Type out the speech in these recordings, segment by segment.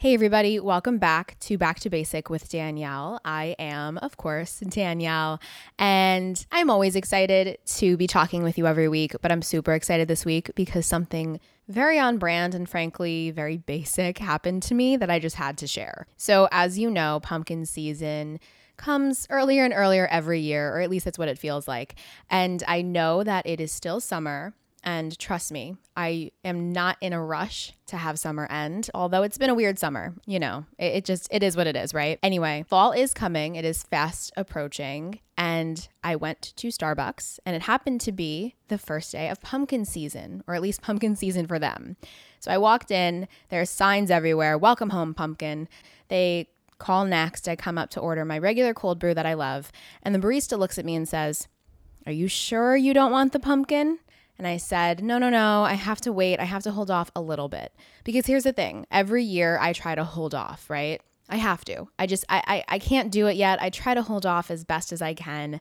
Hey, everybody, welcome back to Back to Basic with Danielle. I am, of course, Danielle, and I'm always excited to be talking with you every week, but I'm super excited this week because something very on brand and frankly very basic happened to me that I just had to share. So, as you know, pumpkin season comes earlier and earlier every year, or at least that's what it feels like. And I know that it is still summer. And trust me, I am not in a rush to have summer end, although it's been a weird summer. You know, it, it, just, it is what it is, right? Anyway, fall is coming. It is fast approaching. And I went to Starbucks, and it happened to be the first day of pumpkin season, or at least pumpkin season for them. So I walked in, there's signs everywhere Welcome home, pumpkin. They call next. I come up to order my regular cold brew that I love. And the barista looks at me and says, Are you sure you don't want the pumpkin? And I said, no, no, no, I have to wait. I have to hold off a little bit. Because here's the thing every year I try to hold off, right? I have to. I just, I, I, I can't do it yet. I try to hold off as best as I can.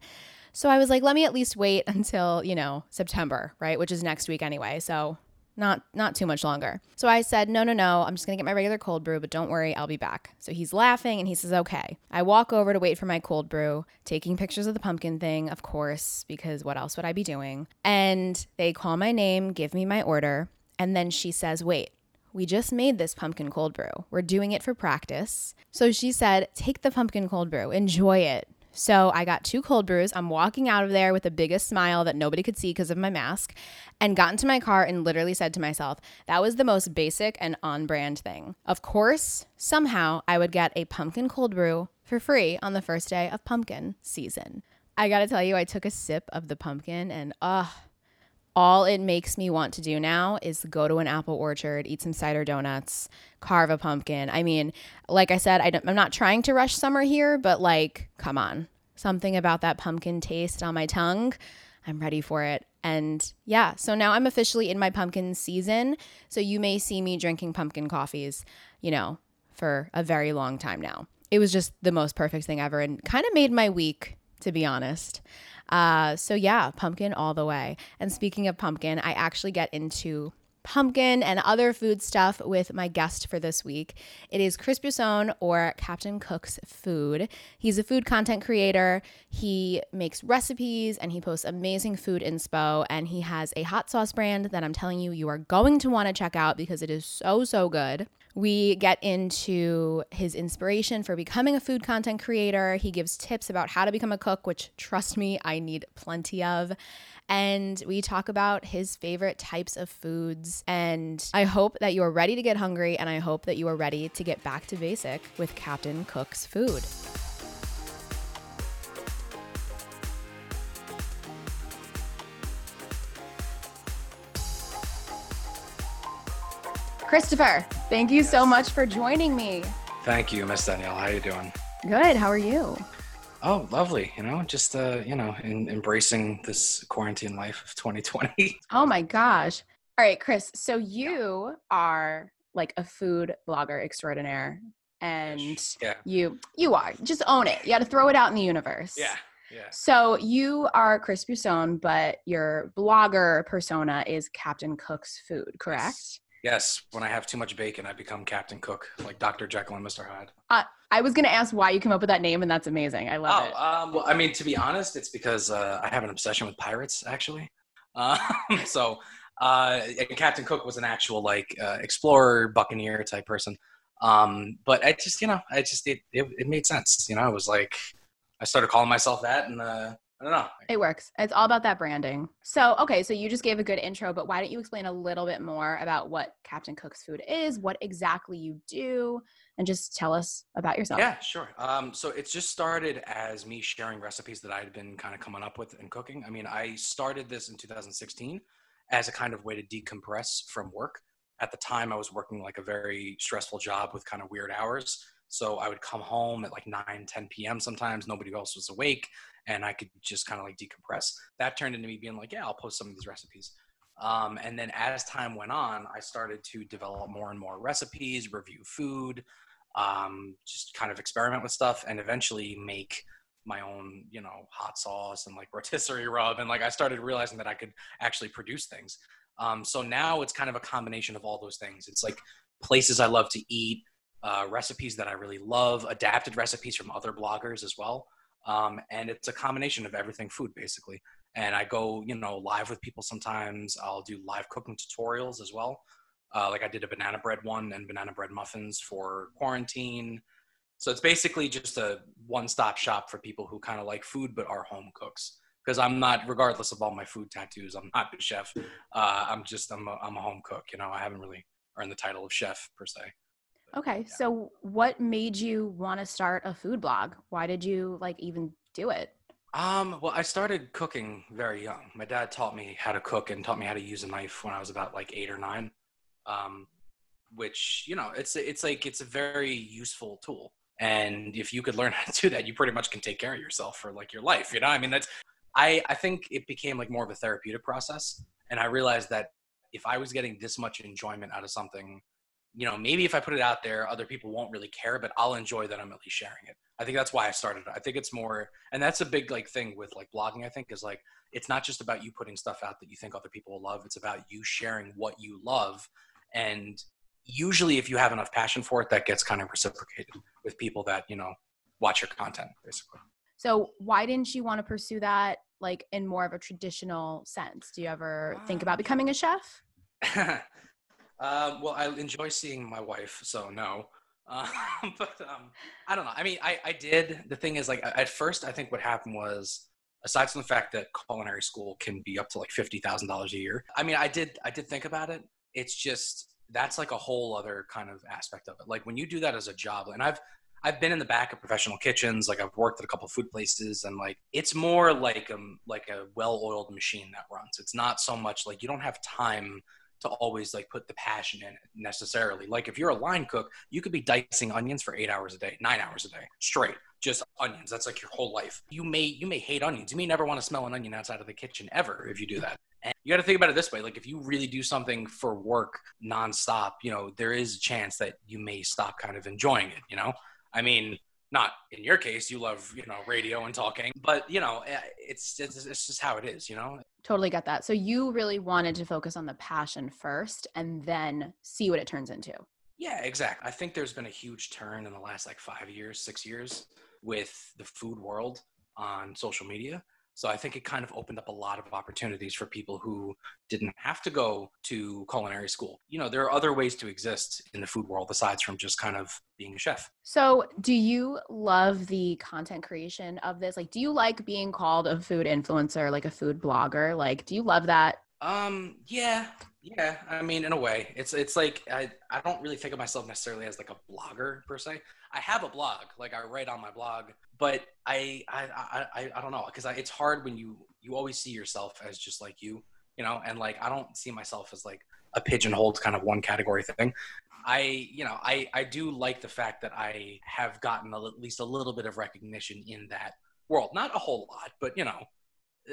So I was like, let me at least wait until, you know, September, right? Which is next week anyway. So not not too much longer. So I said, "No, no, no. I'm just going to get my regular cold brew, but don't worry, I'll be back." So he's laughing and he says, "Okay." I walk over to wait for my cold brew, taking pictures of the pumpkin thing, of course, because what else would I be doing? And they call my name, give me my order, and then she says, "Wait, we just made this pumpkin cold brew. We're doing it for practice." So she said, "Take the pumpkin cold brew. Enjoy it. So I got two cold brews. I'm walking out of there with the biggest smile that nobody could see because of my mask and got into my car and literally said to myself, that was the most basic and on brand thing. Of course, somehow I would get a pumpkin cold brew for free on the first day of pumpkin season. I gotta tell you, I took a sip of the pumpkin and, ugh, all it makes me want to do now is go to an apple orchard, eat some cider donuts, carve a pumpkin. I mean, like I said, I am not trying to rush summer here, but like, come on. Something about that pumpkin taste on my tongue. I'm ready for it. And yeah, so now I'm officially in my pumpkin season. So you may see me drinking pumpkin coffees, you know, for a very long time now. It was just the most perfect thing ever and kind of made my week, to be honest. Uh, so yeah, pumpkin all the way. And speaking of pumpkin, I actually get into pumpkin and other food stuff with my guest for this week. It is Chris Buisson or Captain Cook's Food. He's a food content creator. He makes recipes and he posts amazing food inspo. And he has a hot sauce brand that I'm telling you, you are going to want to check out because it is so, so good. We get into his inspiration for becoming a food content creator. He gives tips about how to become a cook, which, trust me, I need plenty of. And we talk about his favorite types of foods. And I hope that you are ready to get hungry, and I hope that you are ready to get back to basic with Captain Cook's Food. Christopher, thank you so much for joining me. Thank you, Miss Danielle. How are you doing? Good. How are you? Oh, lovely. You know, just uh, you know, in, embracing this quarantine life of 2020. Oh my gosh. All right, Chris. So you are like a food blogger extraordinaire and yeah. you you are. Just own it. You got to throw it out in the universe. Yeah. Yeah. So you are Chris Buisson, but your blogger persona is Captain Cook's Food, correct? Yes. Yes, when I have too much bacon, I become Captain Cook, like Dr. Jekyll and Mr. Hyde. Uh, I was going to ask why you came up with that name, and that's amazing. I love oh, it. Um, well, I mean, to be honest, it's because uh, I have an obsession with pirates, actually. Um, so, uh, Captain Cook was an actual like uh, explorer, buccaneer type person. Um, but I just, you know, I just it, it, it made sense. You know, I was like, I started calling myself that, and uh, I don't know. It works. It's all about that branding. So, okay, so you just gave a good intro, but why don't you explain a little bit more about what Captain Cook's Food is, what exactly you do, and just tell us about yourself? Yeah, sure. Um, so it's just started as me sharing recipes that I had been kind of coming up with and cooking. I mean, I started this in 2016 as a kind of way to decompress from work. At the time, I was working like a very stressful job with kind of weird hours. So I would come home at like 9, 10 p.m. sometimes. Nobody else was awake and I could just kind of like decompress. That turned into me being like, yeah, I'll post some of these recipes. Um, and then as time went on, I started to develop more and more recipes, review food, um, just kind of experiment with stuff, and eventually make my own, you know, hot sauce and like rotisserie rub. And like I started realizing that I could actually produce things. Um, so now it's kind of a combination of all those things. It's like places I love to eat, uh, recipes that I really love, adapted recipes from other bloggers as well. Um, and it's a combination of everything food basically. And I go, you know, live with people sometimes. I'll do live cooking tutorials as well. Uh, like I did a banana bread one and banana bread muffins for quarantine. So it's basically just a one-stop shop for people who kind of like food but are home cooks. Because I'm not, regardless of all my food tattoos, I'm not a chef. Uh, I'm just I'm a, I'm a home cook. You know, I haven't really earned the title of chef per se. Okay, yeah. so what made you want to start a food blog? Why did you like even do it? Um, well, I started cooking very young. My dad taught me how to cook and taught me how to use a knife when I was about like eight or nine. Um, which you know, it's it's like it's a very useful tool. And if you could learn how to do that, you pretty much can take care of yourself for like your life. You know, I mean, that's I I think it became like more of a therapeutic process, and I realized that if I was getting this much enjoyment out of something you know, maybe if I put it out there, other people won't really care, but I'll enjoy that I'm at least sharing it. I think that's why I started. I think it's more, and that's a big like thing with like blogging. I think is like it's not just about you putting stuff out that you think other people will love. It's about you sharing what you love, and usually if you have enough passion for it, that gets kind of reciprocated with people that you know watch your content, basically. So why didn't you want to pursue that like in more of a traditional sense? Do you ever think about becoming a chef? Um, well, I enjoy seeing my wife, so no. Uh, but um, I don't know. I mean, I, I did. The thing is, like, at first, I think what happened was, aside from the fact that culinary school can be up to like fifty thousand dollars a year. I mean, I did. I did think about it. It's just that's like a whole other kind of aspect of it. Like when you do that as a job, and I've I've been in the back of professional kitchens. Like I've worked at a couple food places, and like it's more like um like a well-oiled machine that runs. It's not so much like you don't have time to always like put the passion in necessarily. Like if you're a line cook, you could be dicing onions for eight hours a day, nine hours a day, straight, just onions. That's like your whole life. You may you may hate onions. You may never want to smell an onion outside of the kitchen ever if you do that. And you got to think about it this way: like if you really do something for work nonstop, you know there is a chance that you may stop kind of enjoying it. You know, I mean, not in your case you love you know radio and talking but you know eh, it's, it's it's just how it is you know? Totally get that. So you really wanted to focus on the passion first and then see what it turns into. Yeah exactly. I think there's been a huge turn in the last like five years six years with the food world on social media so I think it kind of opened up a lot of opportunities for people who didn't have to go to culinary school. You know, there are other ways to exist in the food world aside from just kind of being a chef. So, do you love the content creation of this? Like, do you like being called a food influencer, like a food blogger? Like, do you love that? Um, yeah, yeah. I mean, in a way, it's it's like I I don't really think of myself necessarily as like a blogger per se. I have a blog, like I write on my blog, but I I I, I don't know because it's hard when you you always see yourself as just like you, you know, and like I don't see myself as like a pigeonholed kind of one category thing. I you know I I do like the fact that I have gotten a, at least a little bit of recognition in that world, not a whole lot, but you know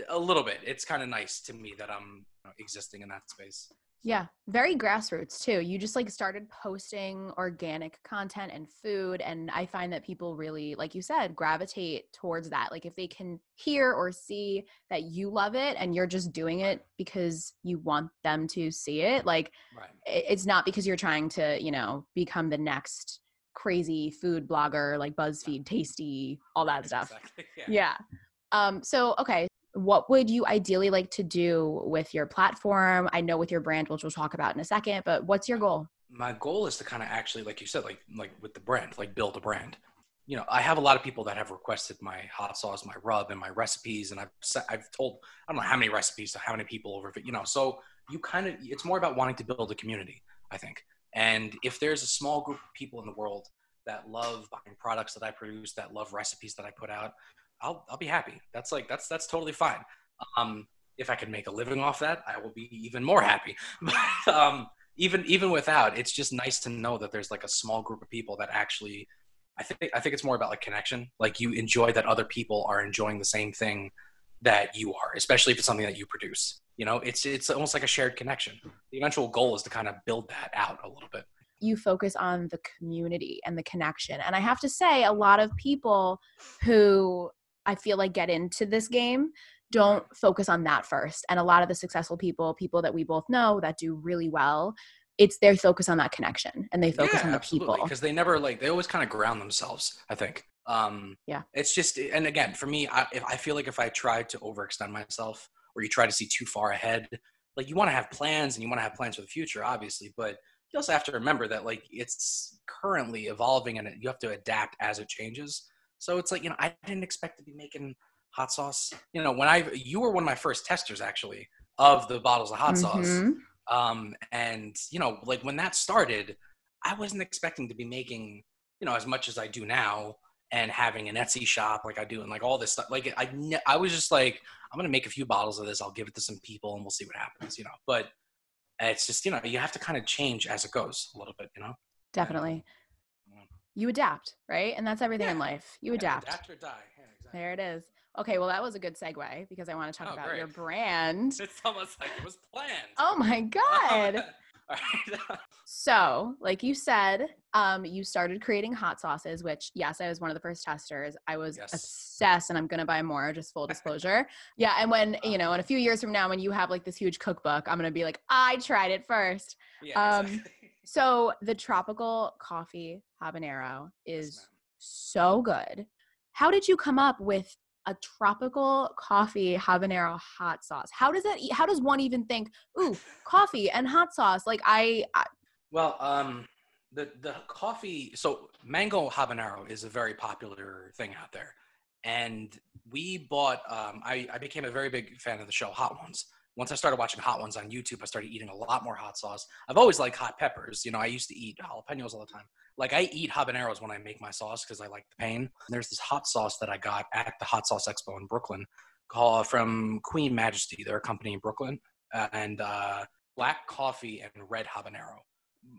a little bit. It's kind of nice to me that I'm existing in that space. Yeah, very grassroots too. You just like started posting organic content and food. And I find that people really, like you said, gravitate towards that. Like if they can hear or see that you love it and you're just doing it because you want them to see it, like right. it's not because you're trying to, you know, become the next crazy food blogger like BuzzFeed, Tasty, all that stuff. Exactly. Yeah. yeah. Um, so, okay, what would you ideally like to do with your platform? I know with your brand, which we'll talk about in a second, but what's your goal? My goal is to kind of actually, like you said, like like with the brand, like build a brand. You know, I have a lot of people that have requested my hot sauce, my rub, and my recipes, and I've I've told I don't know how many recipes to how many people over. You know, so you kind of it's more about wanting to build a community, I think. And if there's a small group of people in the world that love buying products that I produce, that love recipes that I put out, I'll I'll be happy. That's like that's that's totally fine. Um, if I can make a living off that, I will be even more happy. But um, even even without, it's just nice to know that there's like a small group of people that actually. I think I think it's more about like connection. Like you enjoy that other people are enjoying the same thing that you are, especially if it's something that you produce. You know, it's it's almost like a shared connection. The eventual goal is to kind of build that out a little bit you focus on the community and the connection. And I have to say, a lot of people who I feel like get into this game don't focus on that first. And a lot of the successful people, people that we both know that do really well, it's their focus on that connection and they focus Yeah, on the absolutely, people. because they never like they always kind of ground themselves. I think. Um, Yeah. It's just, and again, for me, I, if I feel like if I try to overextend myself or you try to see too far ahead, like you want to have plans and you want to have plans for the future, obviously, but you also have to remember that like it's currently evolving and you have to adapt as it changes. So it's like you know, I didn't expect to be making hot sauce. You know, when I you were one of my first testers actually of the bottles of hot sauce. Mhm. Um, and you know, like when that started, I wasn't expecting to be making, you know, as much as I do now and having an Etsy shop like I do and like all this stuff. Like I, I was just like, I'm gonna make a few bottles of this. I'll give it to some people and we'll see what happens, you know. But it's just, you know, you have to kind of change as it goes a little bit, you know. Definitely. Yeah. You adapt, right? And that's everything in life. You Yeah, adapt. Adapt or die. Yeah, exactly. There it is. Okay, well that was a good segue because I want to talk Oh, about great. your brand. It's almost like it was planned. Oh my god. all right. So, like you said, um, you started creating hot sauces, which yes, I was one of the first testers. I was Yes. obsessed, and I'm gonna buy more. Just full disclosure. yeah, and when you know, in a few years from now, when you have like this huge cookbook, I'm gonna be like, I tried it first. yeah, Um, exactly. So the tropical coffee habanero is ma'am. so good. How did you come up with a tropical coffee habanero hot sauce? How does that? How does one even think, ooh, coffee and hot sauce? Like I, I Well, um, the the coffee. So mango habanero is a very popular thing out there, and we bought. Um, I I became a very big fan of the show Hot Ones. Once I started watching Hot Ones on YouTube, I started eating a lot more hot sauce. I've always liked hot peppers. You know, I used to eat jalapenos all the time. Like I eat habaneros when I make my sauce because I like the pain. And there's this hot sauce that I got at the Hot Sauce Expo in Brooklyn, called from Queen Majesty. They're a company in Brooklyn, uh, and uh, black coffee and red habanero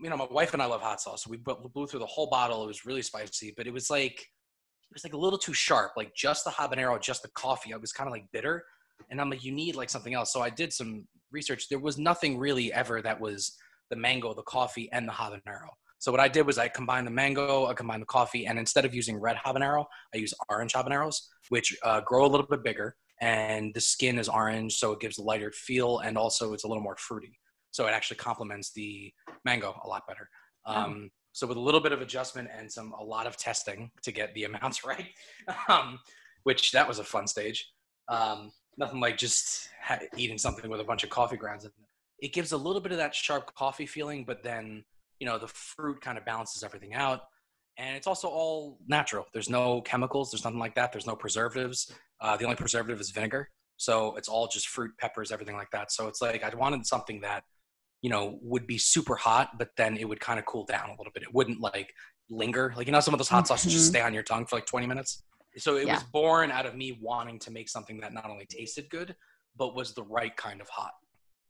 you know, my wife and I love hot sauce. We blew through the whole bottle. It was really spicy, but it was like it was like a little too sharp. Like just the habanero, just the coffee. It was kind of like bitter, and I'm like, you need like something else. So I did some research. There was nothing really ever that was the mango, the coffee, and the habanero. So what I did was I combined the mango, I combined the coffee, and instead of using red habanero, I use orange habaneros, which uh, grow a little bit bigger, and the skin is orange, so it gives a lighter feel, and also it's a little more fruity. So it actually complements the mango a lot better. Um, So with a little bit of adjustment and some a lot of testing to get the amounts right, um, which that was a fun stage. Um, nothing like just ha- eating something with a bunch of coffee grounds. in it. It gives a little bit of that sharp coffee feeling, but then you know the fruit kind of balances everything out. And it's also all natural. There's no chemicals. There's nothing like that. There's no preservatives. Uh, the only preservative is vinegar. So it's all just fruit, peppers, everything like that. So it's like I wanted something that you know, would be super hot, but then it would kind of cool down a little bit. It wouldn't like linger. Like, you know, some of those hot sauces just Mhm. stay on your tongue for like 20 minutes. So it Yeah. was born out of me wanting to make something that not only tasted good, but was the right kind of hot.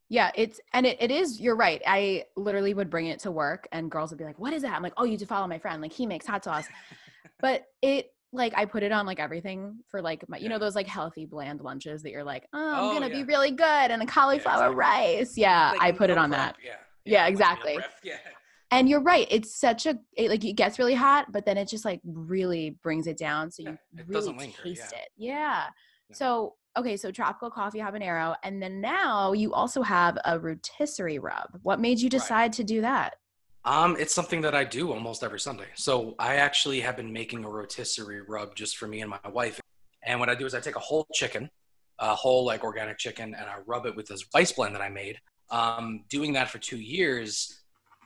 Yeah, it's and it, it is. You're right. I literally would bring it to work, and girls would be like, "What is that?" I'm like, "Oh, you to follow my friend. Like he makes hot sauce." but it like I put it on like everything for like my you know those like healthy bland lunches that you're like, "Oh, I'm Oh, gonna yeah. be really good," and the cauliflower exactly. rice. Yeah, Like I put it on prep, that. Yeah. Yeah, exactly. Yeah. And you're right. It's such a it, like it gets really hot, but then it just like really brings it down, so you Yeah, it really doesn't linger, taste yeah. it. Yeah. Yeah. So okay, so tropical coffee habanero, and then now you also have a rotisserie rub. What made you decide to do that? Um, it's something that I do almost every Sunday. So I actually have been making a rotisserie rub just for me and my wife. And what I do is I take a whole chicken, a whole like organic chicken, and I rub it with this spice blend that I made. Um, doing that for two years,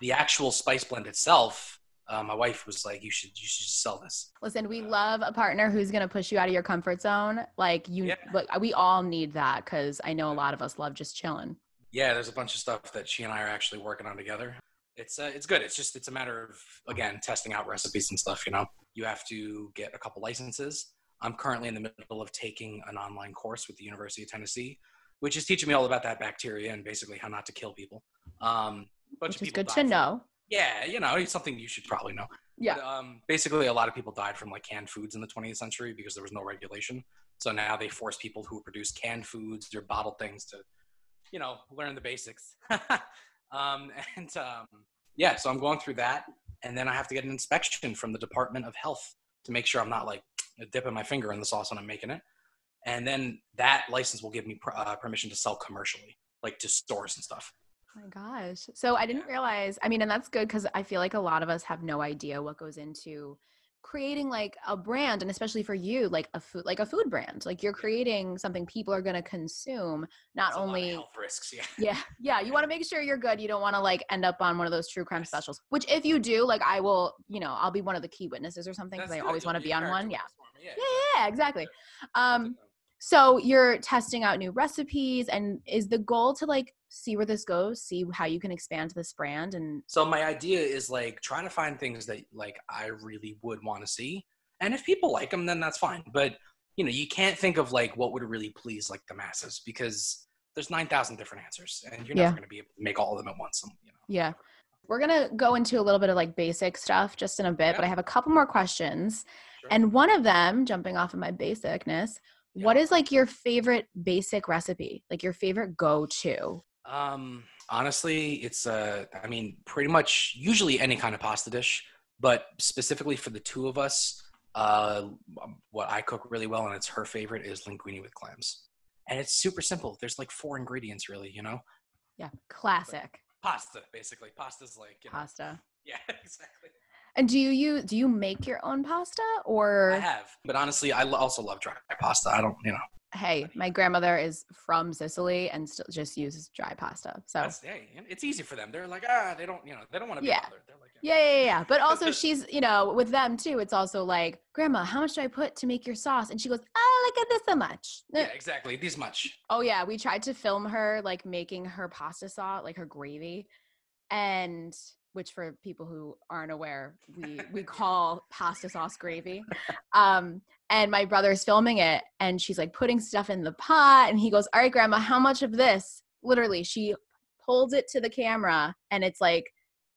the actual spice blend itself, uh, my wife was like, "You should, you should just sell this." Listen, we love a partner who's gonna push you out of your comfort zone. Like you, Yeah. look, we all need that because I know a lot of us love just chilling. Yeah, there's a bunch of stuff that she and I are actually working on together. It's uh, it's good. It's just it's a matter of again testing out recipes and stuff. You know, you have to get a couple licenses. I'm currently in the middle of taking an online course with the University of Tennessee, which is teaching me all about that bacteria and basically how not to kill people. Um, bunch Which of is people good died to from- know. Yeah, you know, it's something you should probably know. Yeah. But, um, basically, a lot of people died from like canned foods in the 20th century because there was no regulation. So now they force people who produce canned foods or bottled things to, you know, learn the basics. um, and um, yeah, so I'm going through that, and then I have to get an inspection from the Department of Health to make sure I'm not like dipping my finger in the sauce when I'm making it. And then that license will give me pr- uh, permission to sell commercially, like to stores and stuff my gosh. So I didn't realize, I mean, and that's good because I feel like a lot of us have no idea what goes into creating like a brand and especially for you like a food like a food brand like you're creating something people are going to consume not It's a lot of only health risks. Yeah. yeah yeah you want to make sure you're good you don't want to like end up on one of those true crime Yes. specials which if you do like i will you know i'll be one of the key witnesses or something because i always want to be on one yeah witness for me. Yeah. yeah yeah exactly um. So you're testing out new recipes and is the goal to like see where this goes see how you can expand this brand and So my idea is like trying to find things that like I really would want to see, and if people like them, then that's fine. But you know, you can't think of like what would really please like the masses because there's nine thousand different answers, and you're Yeah. never going to be able to make all of them at once. You know. Yeah. We're going to go into a little bit of like basic stuff just in a bit, but I have a couple more questions. Sure. And one of them, jumping off of my basicness, what is like your favorite basic recipe? Like your favorite go to? Um, honestly, it's uh, I mean, pretty much usually any kind of pasta dish, but specifically for the two of us, uh, what I cook really well and it's her favorite is linguine with clams, and it's super simple. There's like four ingredients really, you know, Yeah. Classic pasta basically. Pasta's like you know, pasta. yeah, exactly. And do you use, do you make your own pasta or? I have, but honestly, I also love dry pasta. I don't, you know, hey, my grandmother is from Sicily and still just uses dry pasta. So that's, hey, it's easy for them. They're like, ah, they don't, you know, they don't want to be Yeah. bothered. They're like, Yeah, yeah, yeah, yeah. But also, she's, you know, with them too, it's also like, Grandma, how much do I put to make your sauce? And she goes, Oh, look at this so much. yeah, exactly. This much. Oh, yeah. We tried to film her like making her pasta sauce, like her gravy. And which for people who aren't aware, we we call pasta sauce gravy. Um, and my brother's filming it and she's like putting stuff in the pot and he goes, All right, grandma, how much of this? Literally, she pulls it to the camera and it's like,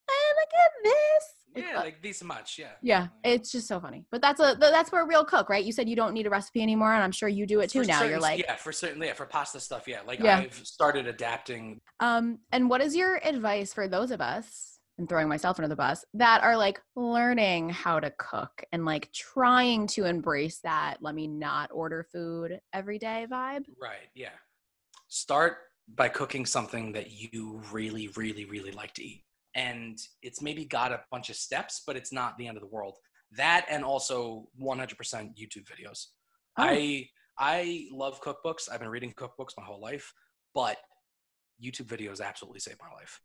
hey, look at this. Yeah, uh, like this much. Yeah. yeah, it's just so funny. But that's a that's for a real cook, right? You said you don't need a recipe anymore, and I'm sure you do it too for now. You're like, yeah, for certain, yeah, for pasta stuff, yeah. Like Yeah. I've started adapting. um, and what is your advice for those of us, and throwing myself under the bus, that are like learning how to cook and like trying to embrace that let me not order food every day vibe? Right. Yeah. Start by cooking something that you really, really, really like to eat, and it's maybe got a bunch of steps, but it's not the end of the world. That and also 100% YouTube videos. Oh. I I love cookbooks. I've been reading cookbooks my whole life, but YouTube videos absolutely saved my life.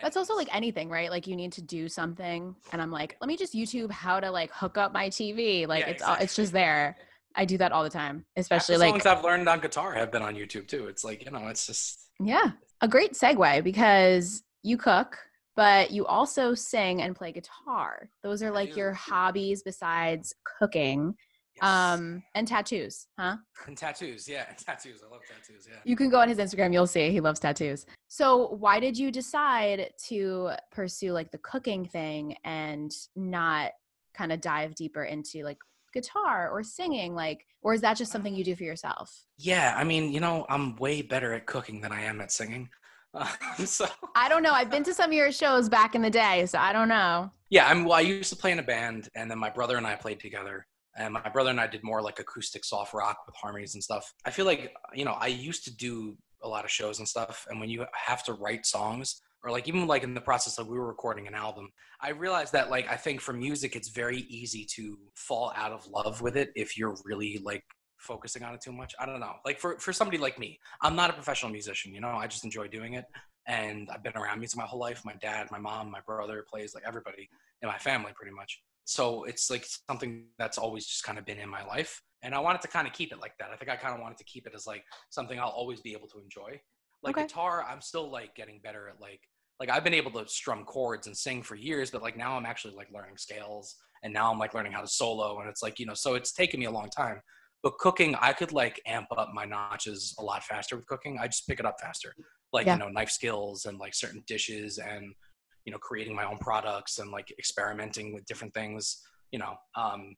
That's also like anything, right? Like you need to do something, and I'm like, let me just YouTube how to like hook up my TV. Like Yeah, it's all, it's just there. I do that all the time, especially like songs I've learned on guitar have been on YouTube too. It's like you know, it's just Yeah. A great segue because you cook, but you also sing and play guitar. Those are like your hobbies besides cooking. Yes. Um and tattoos, huh? and tattoos. Yeah, tattoos. I love tattoos. Yeah. You can go on his Instagram, you'll see he loves tattoos. So, why did you decide to pursue like the cooking thing and not kind of dive deeper into like guitar or singing like or is that just something you do for yourself? Yeah, I mean, you know, I'm way better at cooking than I am at singing. Uh, so I don't know. I've been to some of your shows back in the day, so I don't know. yeah, I'm. Well, I used to play in a band, and then my brother and I played together. And my brother and I did more like acoustic soft rock with harmonies and stuff. I feel like you know I used to do a lot of shows and stuff, and when you have to write songs, or like even like in the process of we were recording an album, I realized that like I think for music it's very easy to fall out of love with it if you're really like focusing on it too much. I don't know. Like for for somebody like me, I'm not a professional musician, you know. I just enjoy doing it and I've been around music my whole life. My dad, my mom, my brother plays like everybody in my family pretty much. So it's like something that's always just kind of been in my life. And I wanted to kind of keep it like that. I think I kind of wanted to keep it as like something I'll always be able to enjoy. Like Okay. guitar, I'm still like getting better at like like I've been able to strum chords and sing for years, but like now I'm actually like learning scales and now I'm like learning how to solo and it's like, you know, so it's taken me a long time. But cooking, I could like amp up my notches a lot faster with cooking. I just pick it up faster. Like, Yeah. you know, knife skills and like certain dishes and you know, creating my own products and like experimenting with different things, you know, um,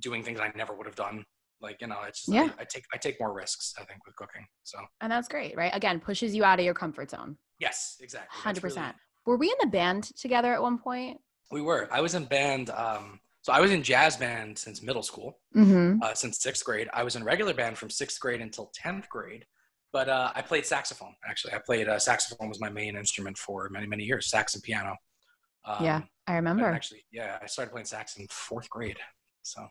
doing things I never would have done. Like, you know, it's just, Yeah. I, I take, I take more risks, I think, with cooking. So And that's great, right? Again, pushes you out of your comfort zone. yes, exactly. That's Hundred really- percent. Were we in the band together at one point? we were, I was in band. Um, so I was in jazz band since middle school, Mm-hmm. uh, since sixth grade. I was in regular band from sixth grade until 10th grade. But uh, I played saxophone. Actually, I played uh, saxophone was my main instrument for many many years. Sax and piano. Um, yeah, I remember. Actually, yeah, I started playing sax in fourth grade. So.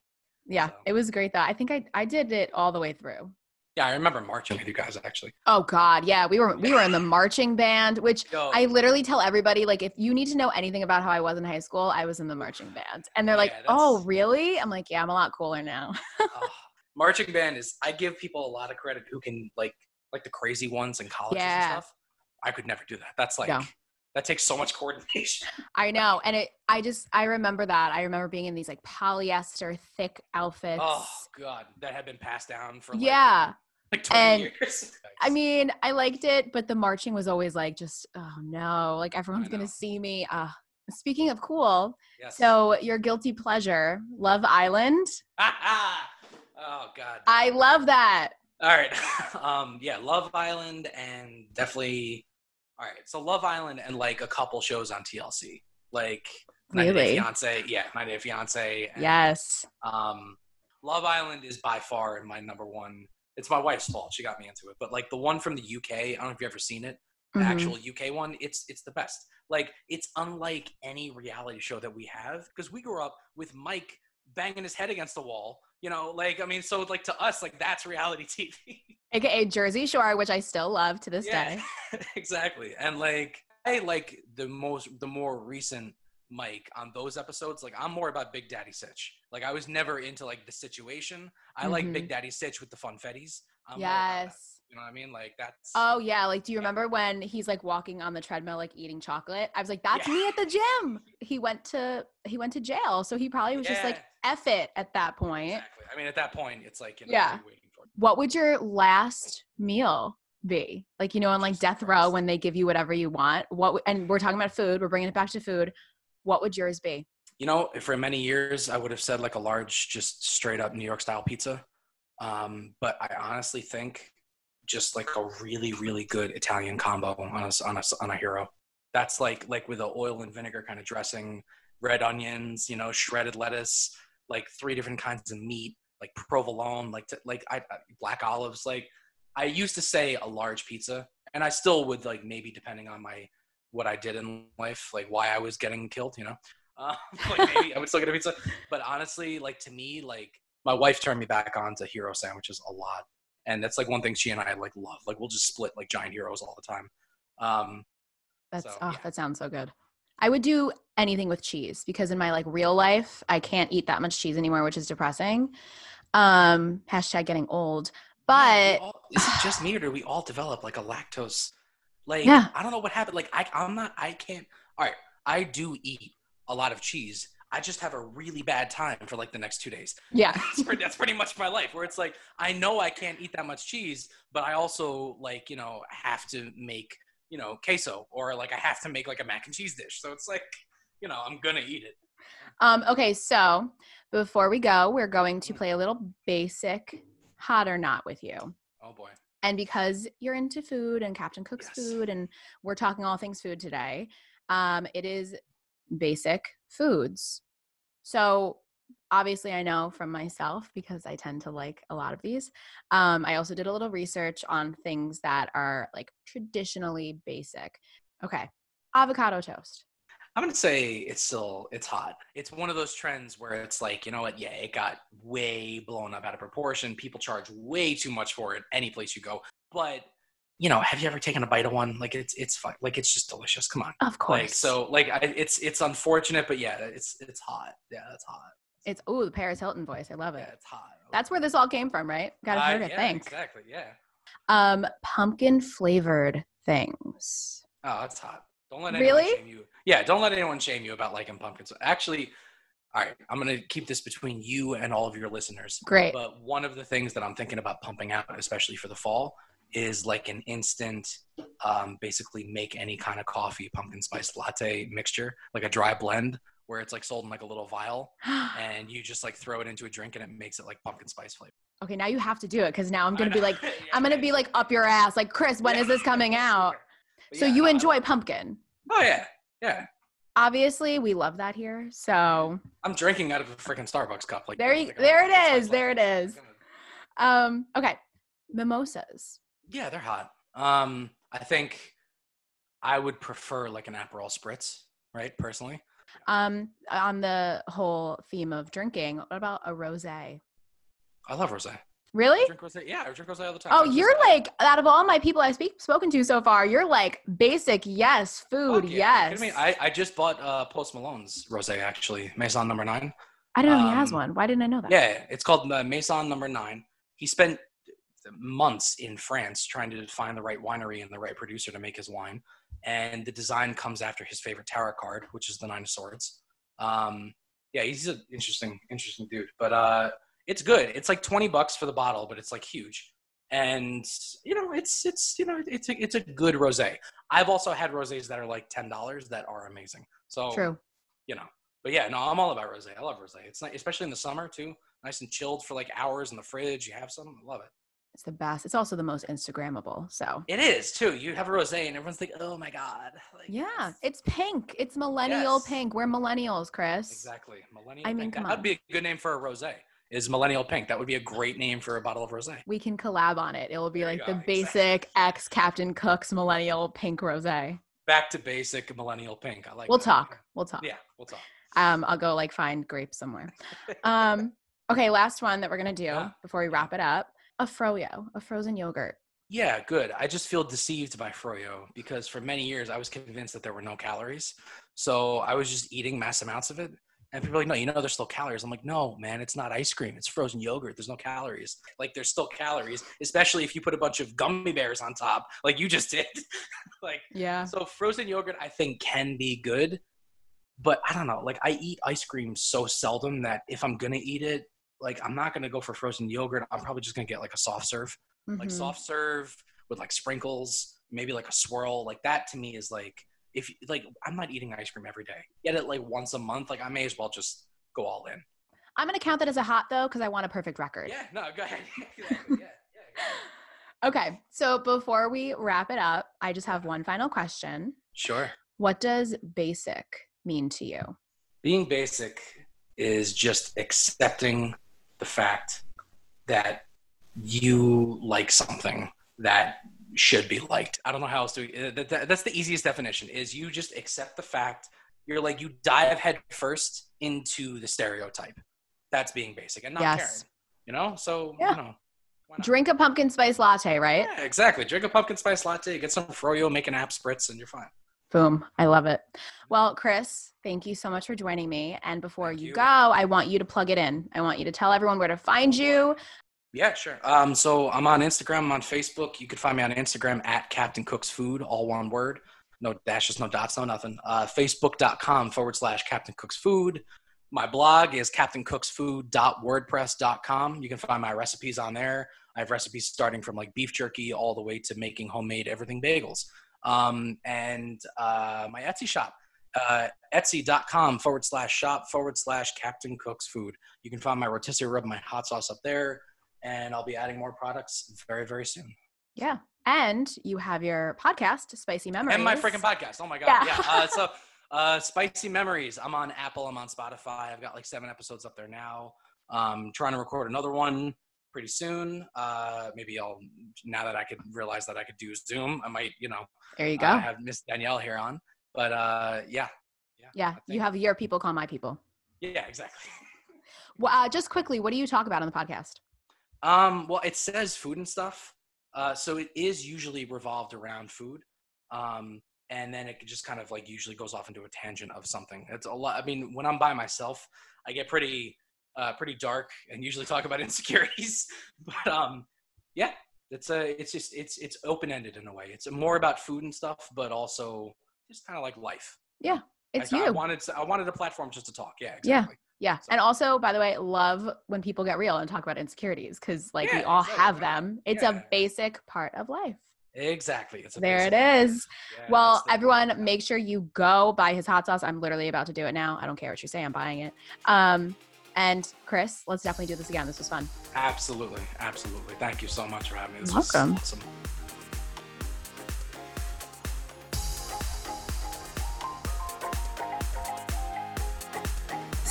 Yeah, so. it was great though. I think I I did it all the way through. Yeah, I remember marching with you guys actually. Oh God, yeah, we were we were in the marching band, which Yo. I literally tell everybody like if you need to know anything about how I was in high school, I was in the marching band, and they're like, Yeah, "Oh, really?" I'm like, "Yeah, I'm a lot cooler now." Marching band is I give people a lot of credit who can like like the crazy ones in colleges Yeah. and stuff. I could never do that. That's like No. that takes so much coordination. I know, and it. I just I remember that. I remember being in these like polyester thick outfits. Oh god, that had been passed down for like, yeah, like 20 and- years. I mean, I liked it, but the marching was always like, just oh no, like everyone's gonna see me. Uh, speaking of cool, yes. so your guilty pleasure, Love Island. oh god. I love that. All right. um yeah, Love Island and definitely All right. So Love Island and like a couple shows on TLC. Like 90 Day Really? Fiance, yeah, 90 Day Fiance. and, Yes. Um, Love Island is by far my number one. It's my wife's fault; she got me into it. But like the one from the UK, I don't know if you've ever seen it. The Mhm. actual UK one, it's it's the best. Like it's unlike any reality show that we have because we grew up with Mike banging his head against the wall. You know, like I mean, so like to us, like that's reality TV. AKA Jersey Shore, which I still love to this day. exactly. And like I like the most the more recent Mike on those episodes. Like I'm more about Big Daddy Sitch. Like I was never into like the situation. I like Mhm. Big Daddy Sitch with the funfettis. I'm more about that. Yes. You know what I mean? Like that's Oh yeah, like do you remember when he's like walking on the treadmill like eating chocolate? I was like, that's Yeah. me at the gym. He went to he went to jail, so he probably was just like F it at that point. exactly. I mean, at that point, it's like you know, Yeah. what are you waiting for? What would your last meal be? Like you know, on like death row when they give you whatever you want. What w- and we're talking about food. We're bringing it back to food. What would yours be? You know, for many years, I would have said like a large, just straight up New York style pizza. Um, but I honestly think just like a really, really good Italian combo on a, on a, on a hero. That's like, like with the oil and vinegar kind of dressing, red onions, you know, shredded lettuce, like three different kinds of meat, like provolone, like, t- like I, I- black olives. Like I used to say a large pizza and I still would like maybe depending on my, what I did in life, like why I was getting killed, you know, uh, like maybe I would still get a pizza. But honestly, like to me, like my wife turned me back on to hero sandwiches a lot, and that's like one thing she and I like love. Like we'll just split like giant heroes all the time. Um, That's So, oh, yeah. that sounds so good. I would do anything with cheese because in my like real life, I can't eat that much cheese anymore, which is depressing. Um, hashtag getting old. But all- is it just me or do we all develop like a lactose? Like Yeah. I don't know what happened. Like I, I'm not. I can't. All right, I do eat a lot of cheese. I just have a really bad time for like the next two days. yeah, that's, pretty, that's pretty much my life where it's like i know i can't eat that much cheese but i also like you know have to make you know queso or like i have to make like a mac and cheese dish so it's like you know i'm gonna eat it Um, okay, so before we go, we're going to play a little basic hot or not with you. oh boy And because you're into food and Captain Cook's Yes. food, and we're talking all things food today, um, it is basic foods. So obviously, I know from myself because I tend to like a lot of these. Um, I also did a little research on things that are like traditionally basic. Okay, avocado toast. i'm gonna say it's still it's hot it's one of those trends where it's like you know what yeah it got way blown up out of proportion people charge way too much for it any place you go but you know have you ever taken a bite of one like it's it's fun like it's just delicious come on Of course. Like so, like I, it's it's unfortunate, but yeah, it's it's hot. Yeah, it's hot. It's oh the Paris Hilton voice. I love it. Yeah, it's hot. That's where this all came from, right? Gotta Uh, heard it. yeah, Thanks. Exactly. Yeah. Um, pumpkin flavored things. Oh, that's hot. Don't let Really? anyone shame you. Yeah, don't let anyone shame you about liking pumpkins. Actually, all right, I'm gonna keep this between you and all of your listeners. Great. But one of the things that I'm thinking about pumping out, especially for the fall, is like an instant, um, basically make any kind of coffee pumpkin spice latte mixture, like a dry blend, where it's like sold in like a little vial, and you just like throw it into a drink, and it makes it like pumpkin spice flavor. okay, now you have to do it because now I'm gonna be like, Yeah, I'm gonna yeah, be like up your ass. Like, Chris, when Yeah. is this coming out? So you enjoy pumpkin. Oh yeah, yeah. Obviously, we love that here. So, I'm drinking out of a freaking Starbucks cup. Like There you- like there it is, there it is. um, okay, mimosas. Yeah, they're hot. Um, I think I would prefer like an Aperol spritz, right? Personally. Um, on the whole theme of drinking, what about a rosé? I love rosé. Really? I drink rosé. Yeah, I drink rosé all the time. Oh, you're like out of all my people I've speak, spoken to so far, you're like basic, yes, food, Fuck yeah. yes. I mean, I, I just bought uh, Post Malone's rosé actually, Maison Number Nine. I don't know he has um, one. Why didn't I know that? Yeah, it's called uh, Maison Number Nine. He spent months in France trying to find the right winery and the right producer to make his wine, and the design comes after his favorite tarot card, which is the Nine of Swords. Um, yeah, he's an interesting, interesting dude. But uh, it's good. It's like twenty bucks for the bottle, but it's like huge, and you know, it's it's you know, it's a it's a good rosé. I've also had rosés that are like ten dollars that are amazing. So True. you know. But yeah, no, I'm all about rosé. I love rosé. It's nice, especially in the summer too. Nice and chilled for like hours in the fridge. You have some. I love it. It's the best. It's also the most Instagrammable. So It is too. You have a rosé, and everyone's like, "Oh my god!" Like, yeah, it's pink. It's millennial Yes. pink. We're millennials, Chris. exactly millennial. I mean, pink. come That'd on. be a good name for a rosé. Is millennial pink? That would be a great name for a bottle of rosé. We can collab on it. It will be There like the basic ex Captain Cook's millennial pink rosé. Back to basic millennial pink. I like. We'll that. talk. We'll talk. Yeah, we'll talk. Um, I'll go like find grapes somewhere. Um, okay, last one that we're gonna do Yeah. before we wrap it up. A froyo, a frozen yogurt. Yeah, good. I just feel deceived by froyo because for many years I was convinced that there were no calories. So I was just eating mass amounts of it. And people are like, no, you know, there's still calories. I'm like, no, man, it's not ice cream. It's frozen yogurt. There's no calories. Like, there's still calories, especially if you put a bunch of gummy bears on top, like you just did. like, Yeah. so frozen yogurt, I think, can be good. But I don't know. Like, I eat ice cream so seldom that if I'm going to eat it, like, I'm not going to go for frozen yogurt. I'm probably just going to get like a soft serve like Mhm. soft serve with like sprinkles, maybe like a swirl. Like that to me is like if like I'm not eating ice cream every day. Get it like once a month. Like I may as well just go all in. I'm gonna count that as a hot though because I want a perfect record. Yeah, no, go ahead. Yeah, yeah, go ahead. Okay, so before we wrap it up, I just have one final question. Sure. What does basic mean to you? Being basic is just accepting the fact that you like something that should be liked. I don't know how else to. uh, That, that, that's the easiest definition. Is you just accept the fact you're like you dive head first into the stereotype. That's being basic and not Yes. caring. You know, so Yeah. you know. Drink a pumpkin spice latte, right? Yeah, exactly. Drink a pumpkin spice latte, get some froyo, make an app spritz, and you're fine. Boom. I love it. Well, Chris, thank you so much for joining me. And before you, you. go, I want you to plug it in. I want you to tell everyone where to find you. Yeah, sure. Um, so I'm on Instagram, I'm on Facebook. You can find me on Instagram at Captain Cooks Food, all one word. No dashes, no dots, no nothing. Uh, Facebook.com forward slash Captain Cooks Food. My blog is captaincooksfood.wordpress.com. You can find my recipes on there. I have recipes starting from like beef jerky all the way to making homemade everything bagels. Um, and uh, my Etsy shop, uh, etsy.com forward slash shop forward slash Captain Cooks Food. You can find my rotisserie rub, my hot sauce up there and I'll be adding more products very, very soon. Yeah. And you have your podcast, Spicy Memories. And my freaking podcast. Oh my god. Yeah. Yeah. Uh, so, uh, Spicy Memories. I'm on Apple. I'm on Spotify. I've got like seven episodes up there now. Um, trying to record another one pretty soon. Uh, maybe I'll now that I could realize that I could do Zoom. I might, you know, There you go. uh, have Miss Danielle here on. But uh, yeah. yeah. I You have your people call my people. Yeah. Exactly. Well, uh, just quickly, what do you talk about on the podcast? Um, well, it says food and stuff. Uh, so it is usually revolved around food. Um, and then it just kind of like usually goes off into a tangent of something. It's a lot. I mean, when I'm by myself, I get pretty, uh, pretty dark and usually talk about insecurities. but um, yeah, it's a, it's just, it's, it's open ended in a way. It's more about food and stuff, but also just kind of like life. Yeah. It's I, you. I wanted, I wanted a platform just to talk. Yeah, Yeah. exactly. Yeah. So- And also, by the way, love when people get real and talk about insecurities because, like, we all exactly. have them. It's Yeah. a basic part of life. Exactly. It's a There it is. Yeah, Well, everyone, make sure you go buy his hot sauce. I'm literally about to do it now. I don't care what you say. I'm buying it. Um, and Chris, let's definitely do this again. This was fun. Absolutely, absolutely. Thank you so much for having me. This Welcome. was awesome.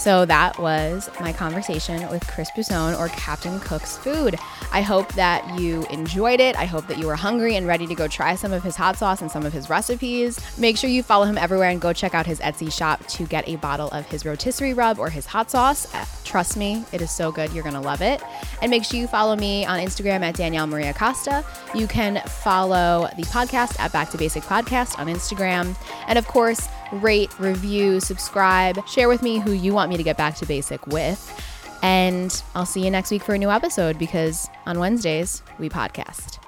So that was my conversation with Chris Busone or Captain Cook's Food. I hope that you enjoyed it. I hope that you were hungry and ready to go try some of his hot sauce and some of his recipes. Make sure you follow him everywhere and go check out his Etsy shop to get a bottle of his rotisserie rub or his hot sauce. Uh, trust me, it is so good. You're going to love it. And make sure you follow me on Instagram at Danielle Maria Costa. You can follow the podcast at Back to Basic Podcast on Instagram. And of course, rate, review, subscribe, share with me who you want me to get back to basic with. And I'll see you next week for a new episode because on Wednesdays, we podcast.